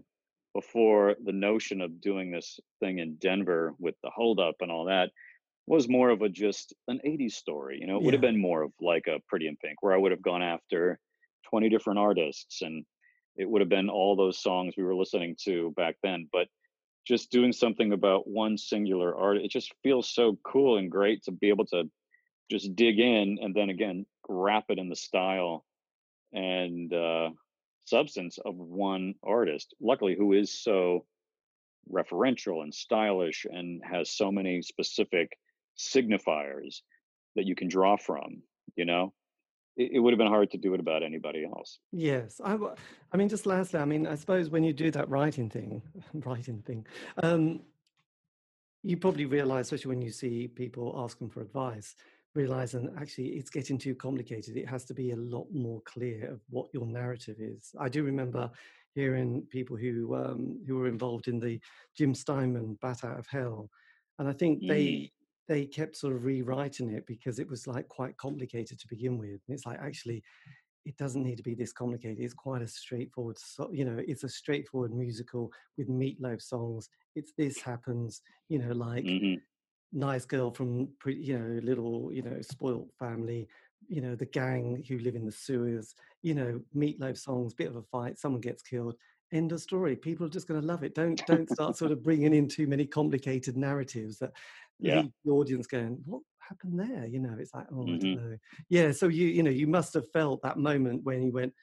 before the notion of doing this thing in denver with the holdup and all that was more of a just an 80s story you know it yeah. would have been more of like a pretty in pink where i would have gone after 20 different artists and it would have been all those songs we were listening to back then. But just doing something about one singular art, it just feels so cool and great to be able to just dig in and then again wrap it in the style and uh, substance of one artist. Luckily, who is so referential and stylish and has so many specific signifiers that you can draw from, you know? It, it would have been hard to do it about anybody else. Yes, I, I mean, just lastly, I mean, I suppose when you do that writing thing, writing thing, um, you probably realize, especially when you see people asking for advice, realize and actually it's getting too complicated. It has to be a lot more clear of what your narrative is. I do remember hearing people who um, who were involved in the Jim Steinman Bat Out of Hell, and I think they they kept sort of rewriting it because it was like quite complicated to begin with. And it's like actually, it doesn't need to be this complicated. It's quite a straightforward, you know, it's a straightforward musical with Meat Loaf songs. It's this happens, you know, like mm-hmm. nice girl from, you know, little, you know, spoilt family, you know, the gang who live in the sewers, you know, Meat Loaf songs, bit of a fight, someone gets killed. End of story. People are just going to love it. Don't don't start sort of bringing in too many complicated narratives that yeah. the audience going, "What happened there?" You know, it's like, "Oh, mm-hmm. I don't know." Yeah, so you you know you must have felt that moment when he went,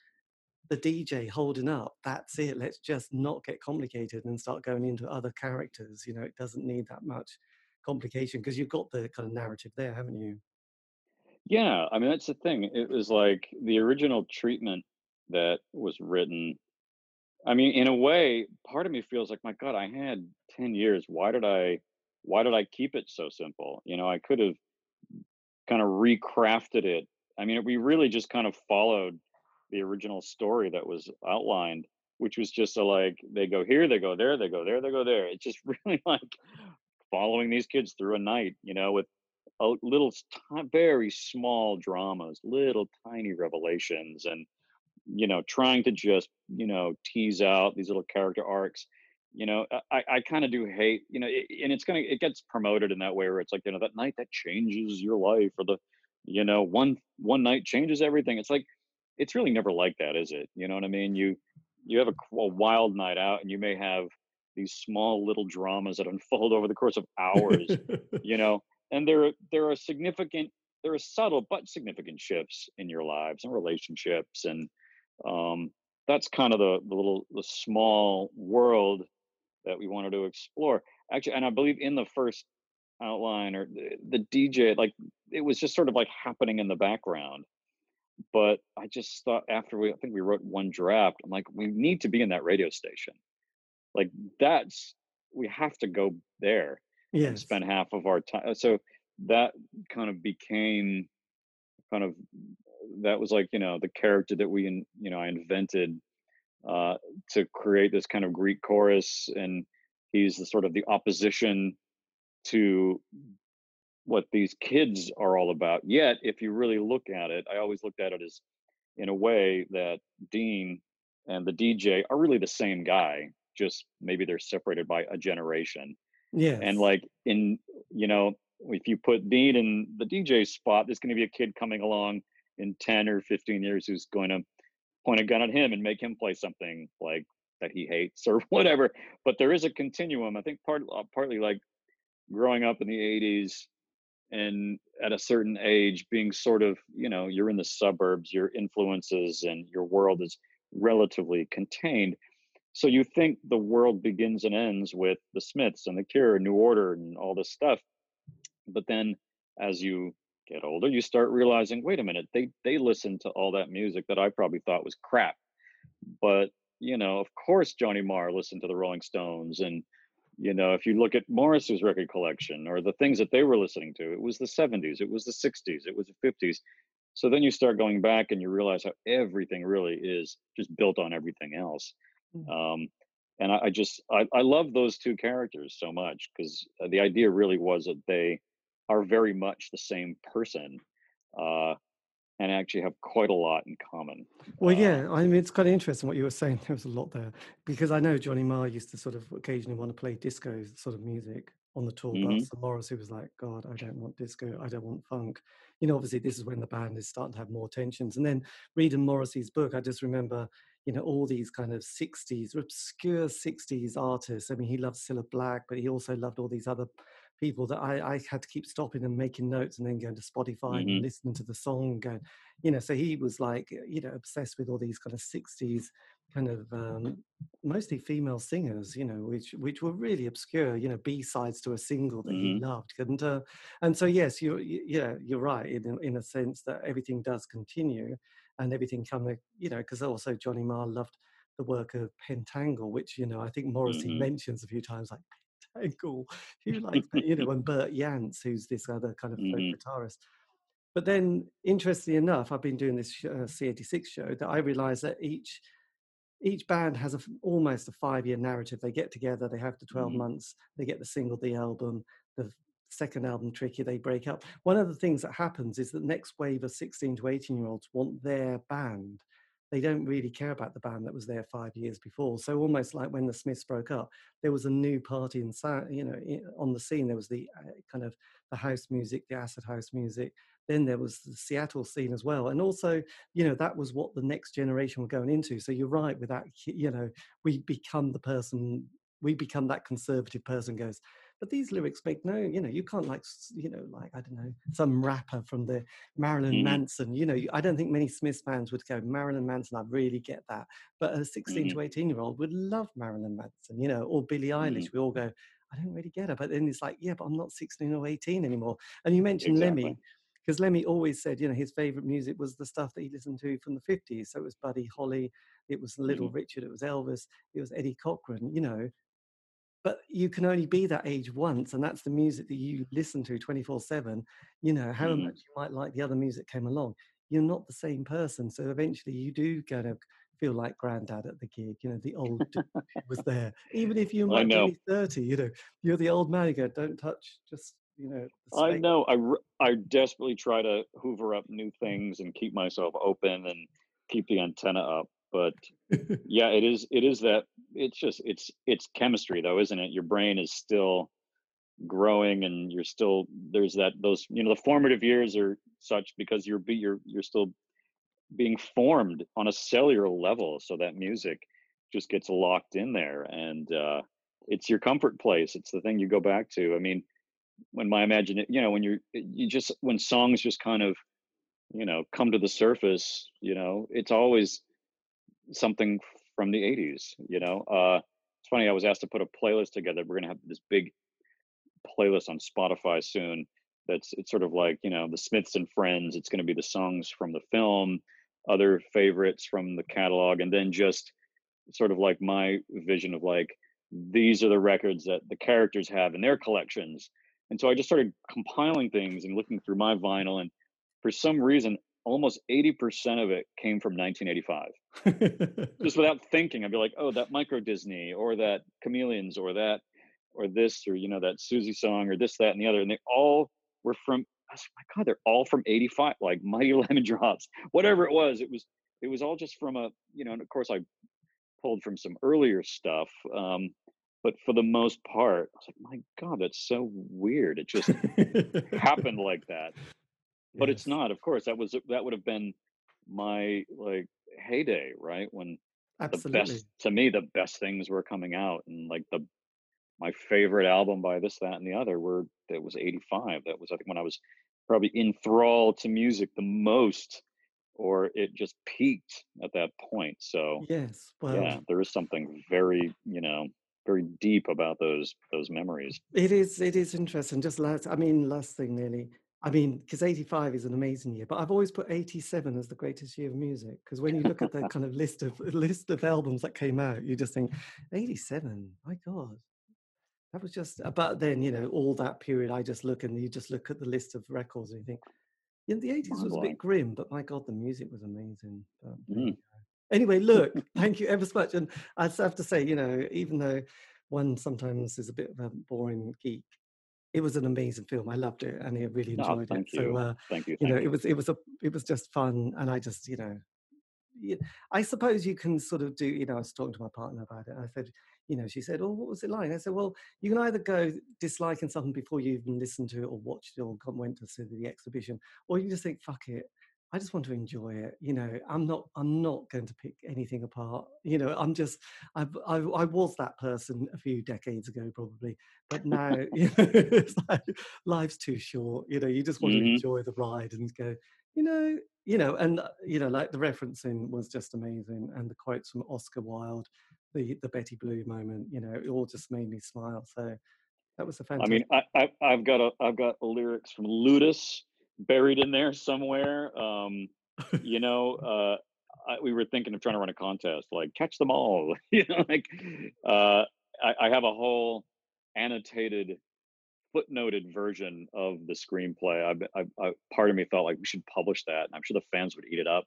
the DJ holding up. That's it. Let's just not get complicated and start going into other characters. You know, it doesn't need that much complication because you've got the kind of narrative there, haven't you? Yeah, I mean that's the thing. It was like the original treatment that was written I mean, in a way, part of me feels like, my God, I had 10 years. Why did I why did I keep it so simple? You know, I could have kind of recrafted it. I mean, we really just kind of followed the original story that was outlined, which was just a like they go here, they go there, they go there, they go there. It's just really like following these kids through a night, you know, with a little t- very small dramas, little tiny revelations, and you know, trying to just you know tease out these little character arcs. You know, I, I kind of do hate, you know, it, and it's gonna it gets promoted in that way where it's like, you know, that night that changes your life, or the, you know, one one night changes everything. It's like, it's really never like that, is it? You know what I mean? You you have a, a wild night out, and you may have these small little dramas that unfold over the course of hours. you know, and there there are significant there are subtle but significant shifts in your lives and relationships and um, that's kind of the, the little the small world that we wanted to explore actually and i believe in the first outline or the, the dj like it was just sort of like happening in the background but i just thought after we i think we wrote one draft i'm like we need to be in that radio station like that's we have to go there yes. and spend half of our time. Uh, so that kind of became kind of that was like you know the character that we you know I invented uh, to create this kind of Greek chorus, and he's the sort of the opposition to what these kids are all about. Yet, if you really look at it, I always looked at it as in a way that Dean and the DJ are really the same guy, just maybe they're separated by a generation. Yeah. And like in, you know, if you put Dean in the DJ spot, there's going to be a kid coming along in 10 or 15 years who's going to point a gun at him and make him play something like that he hates or whatever. But there is a continuum. I think part uh, partly like growing up in the 80s and at a certain age being sort of, you know, you're in the suburbs, your influences and your world is relatively contained so you think the world begins and ends with the Smiths and the Cure, and New Order, and all this stuff. But then as you get older, you start realizing, wait a minute, they they listen to all that music that I probably thought was crap. But you know, of course, Johnny Marr listened to the Rolling Stones, and you know, if you look at Morrissey's record collection or the things that they were listening to, it was the '70s, it was the '60s, it was the '50s. So then you start going back and you realize how everything really is just built on everything else. Mm. Um, and I, I just I, I, love those two characters so much because uh, the idea really was that they are very much the same person uh, and actually have quite a lot in common. Well, yeah, uh, I mean, it's kind of interesting what you were saying. There was a lot there because I know Johnny Marr used to sort of occasionally want to play disco sort of music on the tour mm-hmm. bus. And Morrissey was like, God, I don't want disco. I don't want funk. You know, obviously, this is when the band is starting to have more tensions. And then reading Morrissey's book, I just remember you know, all these kind of 60s, obscure 60s artists. I mean, he loved Cilla Black, but he also loved all these other people that I, I had to keep stopping and making notes and then going to Spotify mm-hmm. and listening to the song and going, you know, so he was like, you know, obsessed with all these kind of 60s kind of um, mostly female singers, you know, which which were really obscure, you know, B sides to a single that mm-hmm. he loved. And uh, and so yes, you're yeah, you're right in in a sense that everything does continue and everything coming, you know, because also Johnny Marr loved the work of Pentangle, which, you know, I think Morrissey mm-hmm. mentions a few times, like Pentangle, who likes, you know, and Bert Jansch, who's this other kind of folk mm-hmm. guitarist. But then, interestingly enough, I've been doing this uh, C86 show that I realized that each each band has a, almost a five year narrative. They get together, they have the 12 mm-hmm. months, they get the single, the album, the second album tricky they break up one of the things that happens is that next wave of 16 to 18 year olds want their band they don't really care about the band that was there five years before. So almost like when the smiths broke up there was a new party inside you know on the scene. There was the uh, kind of the house music the acid house music. Then there was the seattle scene as well. And also you know that was what the next generation were going into. So you're right with that you know we become the person we become that conservative person goes but these lyrics make no, you know, you can't like, you know, like, I don't know, some rapper from the Marilyn mm-hmm. Manson, you know, I don't think many Smiths fans would go, Marilyn Manson, I really get that. But a 16 mm-hmm. to 18 year old would love Marilyn Manson, you know, or Billie Eilish. Mm-hmm. We all go, I don't really get her. But then it's like, yeah, but I'm not 16 or 18 anymore. And you mentioned exactly. Lemmy because Lemmy always said, you know, his favorite music was the stuff that he listened to from the 50s. So it was Buddy Holly, it was Little Mhm. Richard, it was Elvis, it was Eddie Cochran, you know. But you can only be that age once, and that's the music that you listen to 24 7. You know, how Mhm. much you might like the other music came along. You're not the same person. So eventually you do kind of feel like granddad at the gig, you know, the old was there. Even if you might be know. 30, you know, you're the old man, you go, don't touch, just, you know, I know. I I desperately try to hoover up new things and keep myself open and keep the antenna up. But yeah, it is it is that it's just it's it's chemistry though, isn't it? Your brain is still growing and you're still there's that those you know the formative years are such because you're be you're you're still being formed on a cellular level so that music just gets locked in there and uh it's your comfort place it's the thing you go back to i mean when my imagine you know when you're you just when songs just kind of you know come to the surface you know it's always something from the 80s you know uh it's funny i was asked to put a playlist together we're going to have this big playlist on spotify soon that's it's sort of like you know the smiths and friends it's going to be the songs from the film other favorites from the catalog and then just sort of like my vision of like these are the records that the characters have in their collections and so i just started compiling things and looking through my vinyl and for some reason almost 80% of it came from 1985 just without thinking i'd be like oh that micro disney or that chameleons or that or this or you know that siouxsie song or this that and the other and they all were from I was like, my god they're all from 85 like mighty lemon drops whatever it was it was it was all just from a you know and of course i pulled from some earlier stuff um but for the most part i was like my god that's so weird it just happened like that but it's not of course that was that would have been my like heyday right when the absolutely. best to me the best things were coming out and like the my favorite album by this that and the other were that was 85 that was i think when i was probably enthralled to music the most or it just peaked at that point so Yes, well, yeah there is something very you know very deep about those those memories it is. It is interesting. Just last, I mean, last thing nearly. I mean, because 85 is an amazing year, but I've always put 87 as the greatest year of music. Because when you look at the kind of list of list of albums that came out, you just think, 87, my God, that was just. uh, But then, you know, all that period, I just look and you just look at the list of records and you think, yeah, the 80s was a bit grim, but my God, the music was amazing. But Mm. Anyway, look, thank you ever so much. And I have to say, you know, even though one sometimes is a bit of a boring geek, it was an amazing film. I loved it and I really oh enjoyed it. thank So, you uh, thank you you know, thank it was it was a it was just fun, and I just you know, I suppose you can sort of do. You know, I was talking to my partner about it. And I said, you know, she said, "Oh, what was it like?" I said, "Well, you can either go disliking something before you even listened to it or watched it or went to see the exhibition, or you can just think, fuck it." I just want to enjoy it. You know, I'm not. I'm not going to pick anything apart. You know, I'm just. I've, I, I was that person a few decades ago, probably, but now, you know, it's like life's too short. You know, you just want to hmm enjoy the ride and go. You know, you know, and uh, you know, like the referencing was just amazing, and the quotes from Oscar Wilde, the the Betty Blue moment. You know, it all just made me smile. So that was a I mean. I, I I've got a I've got lyrics from Ludus buried in there somewhere. Um, you know, uh, I, we were thinking of trying to run a contest, like catch them all. you know, like uh, I, I have a whole annotated, footnoted version of the screenplay. I, I, I part of me felt like we should publish that, and I'm sure the fans would eat it up.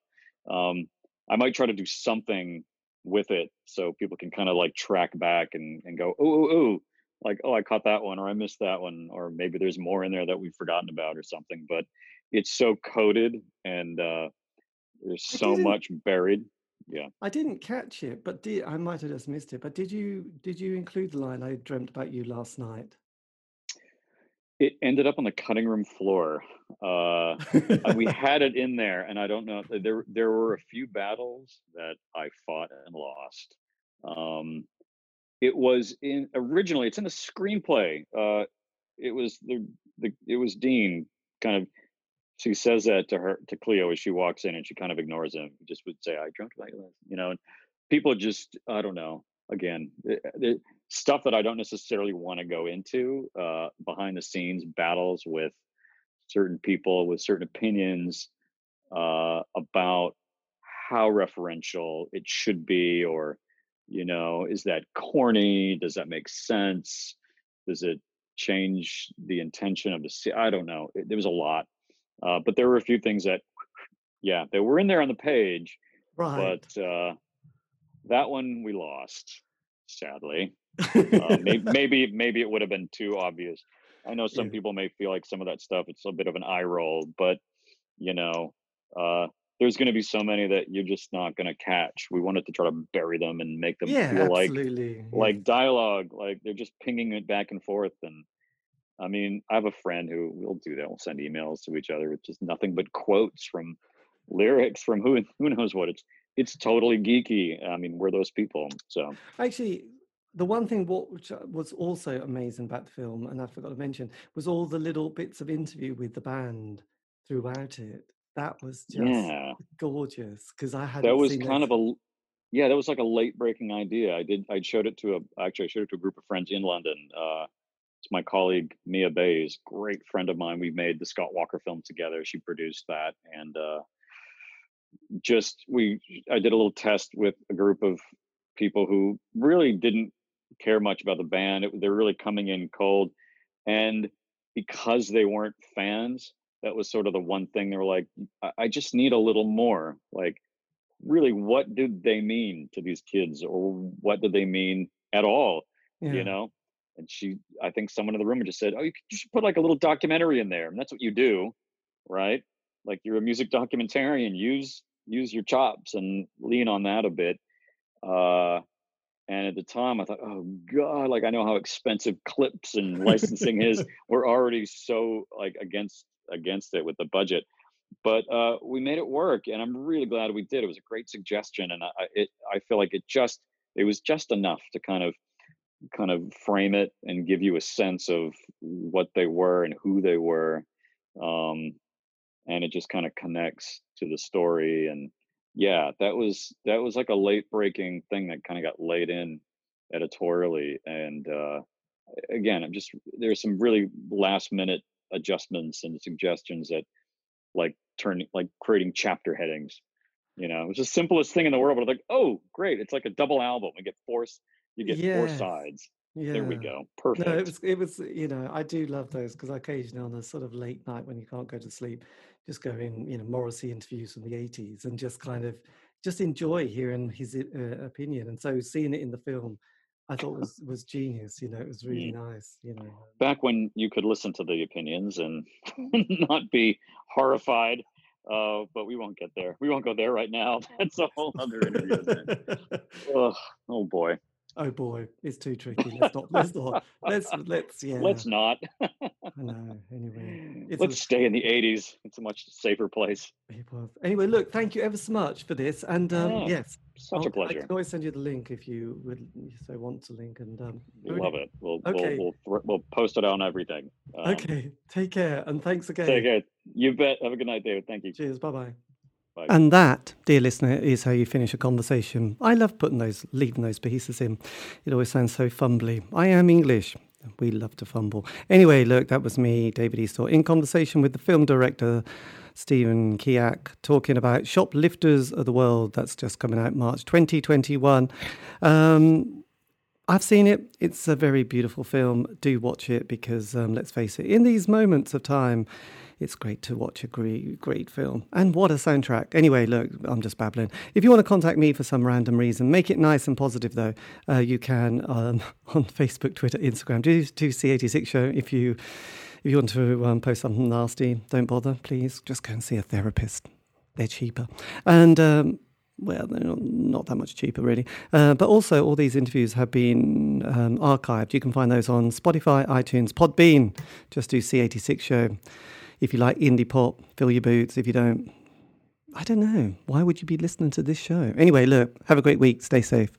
Um, I might try to do something with it so people can kind of like track back and and go, oh, oh, oh, like oh, I caught that one, or I missed that one, or maybe there's more in there that we've forgotten about or something. But it's so coded and uh, there's so much buried. Yeah. I didn't catch it, but did, I might have just missed it. But did you did you include the line "I dreamt about you last night"? It ended up on the cutting room floor. Uh, we had it in there, and I don't know. There, there were a few battles that I fought and lost. Um, it was in originally. It's in the screenplay. Uh, it was the, the it was Dean kind of. She says that to her to Cleo as she walks in, and she kind of ignores him. He Just would say, "I dreamt about you," last," you know. And people just, I don't know. Again, stuff that I don't necessarily want to go into uh, behind the scenes battles with certain people with certain opinions uh, about how referential it should be or you know is that corny does that make sense does it change the intention of the scene i don't know it, there was a lot uh, but there were a few things that yeah they were in there on the page Right. but uh, that one we lost sadly uh, maybe, maybe maybe it would have been too obvious i know some Yeah. people may feel like some of that stuff it's a bit of an eye roll but you know uh, there's going to be so many that you're just not going to catch we wanted to try to bury them and make them yeah, feel like absolutely. like dialogue like they're just pinging it back and forth and i mean i have a friend who will do that we'll send emails to each other with just nothing but quotes from lyrics from who who knows what it's it's totally geeky i mean we're those people so Actually, the one thing what which uh, was also amazing about the film, and I forgot to mention, was all the little bits of interview with the band throughout it. That was just yeah. gorgeous because I had that was kind that. of a yeah that was like a late breaking idea. I did i showed it to a actually i showed it to a group of friends in london uh it's my colleague mia bays great friend of mine. We made the scott walker film together. She produced that and uh just we i did a little test with a group of people who really didn't care much about the band. It, they're really coming in cold and because they weren't fans that was sort of the one thing they were like I, just need a little more. Like really what did they mean to these kids or what did they mean at all Yeah. you know? And she i think someone in the room just said oh you, you should put like a little documentary in there and that's what you do right? Like you're a music documentarian use use your chops and lean on that a bit uh and at the time i thought oh god like i know how expensive clips and licensing is we're already so like against against it with the budget. But uh we made it work and i'm really glad we did. It was a great suggestion and i it i feel like it just it was just enough to kind of kind of frame it and give you a sense of what they were and who they were um and it just kind of connects to the story and yeah that was that was like a late breaking thing that kind of got laid in editorially and uh again i'm just there's some really last minute adjustments and suggestions that like turning like creating chapter headings you know it's the simplest thing in the world but like oh great it's like a double album we get four you get four sides Yeah. there we go perfect No, it was it was you know I do love those because occasionally on a sort of late night when you can't go to sleep, just go in you know Morrissey interviews from the eighties and just kind of just enjoy hearing his uh, opinion. And so seeing it in the film, I thought was was genius. You know, it was really nice. You know, back when you could listen to the opinions and not be horrified uh but we won't get there we won't go there right now that's a whole other interview oh boy oh boy, it's too tricky. Let's not. Let's not. Let's let's yeah. let's not I know. Anyway, it's let's stay in the 80s it's a much safer place It was. Anyway, look, thank you ever so much for this. And um, Yeah, yes, such I'll- a pleasure I can always send you the link if you would so want to link. And um, love it we'll Okay. we'll we'll, we'll post it on everything um, Okay, take care and thanks again. take care you bet have a good night david thank you Cheers. Bye bye. And that, dear listener, is how you finish a conversation. I love putting those, leaving those pieces in. It always sounds so fumbly. I am English. We love to fumble. Anyway, look, that was me, David Eastaugh, in conversation with the film director Stephen Kijak, talking about Shoplifters of the World. That's just coming out March 2021. Um, I've seen it. It's a very beautiful film. Do watch it because, um, let's face it, in these moments of time, it's great to watch a great, great film. And what a soundtrack. Anyway, look, I'm just babbling. If you want to contact me for some random reason, make it nice and positive, though. Uh, you can um, on Facebook, Twitter, Instagram. Do, do C86 Show if you. If you want to um, post something nasty, don't bother, please. Just go and see a therapist. They're cheaper. And um, well, they're not, that much cheaper, really. Uh, but also, all these interviews have been um, archived. You can find those on Spotify, iTunes, Podbean. Just do C86 Show. If you like indie pop, fill your boots. If you don't, I don't know. Why would you be listening to this show? Anyway, look, have a great week. Stay safe.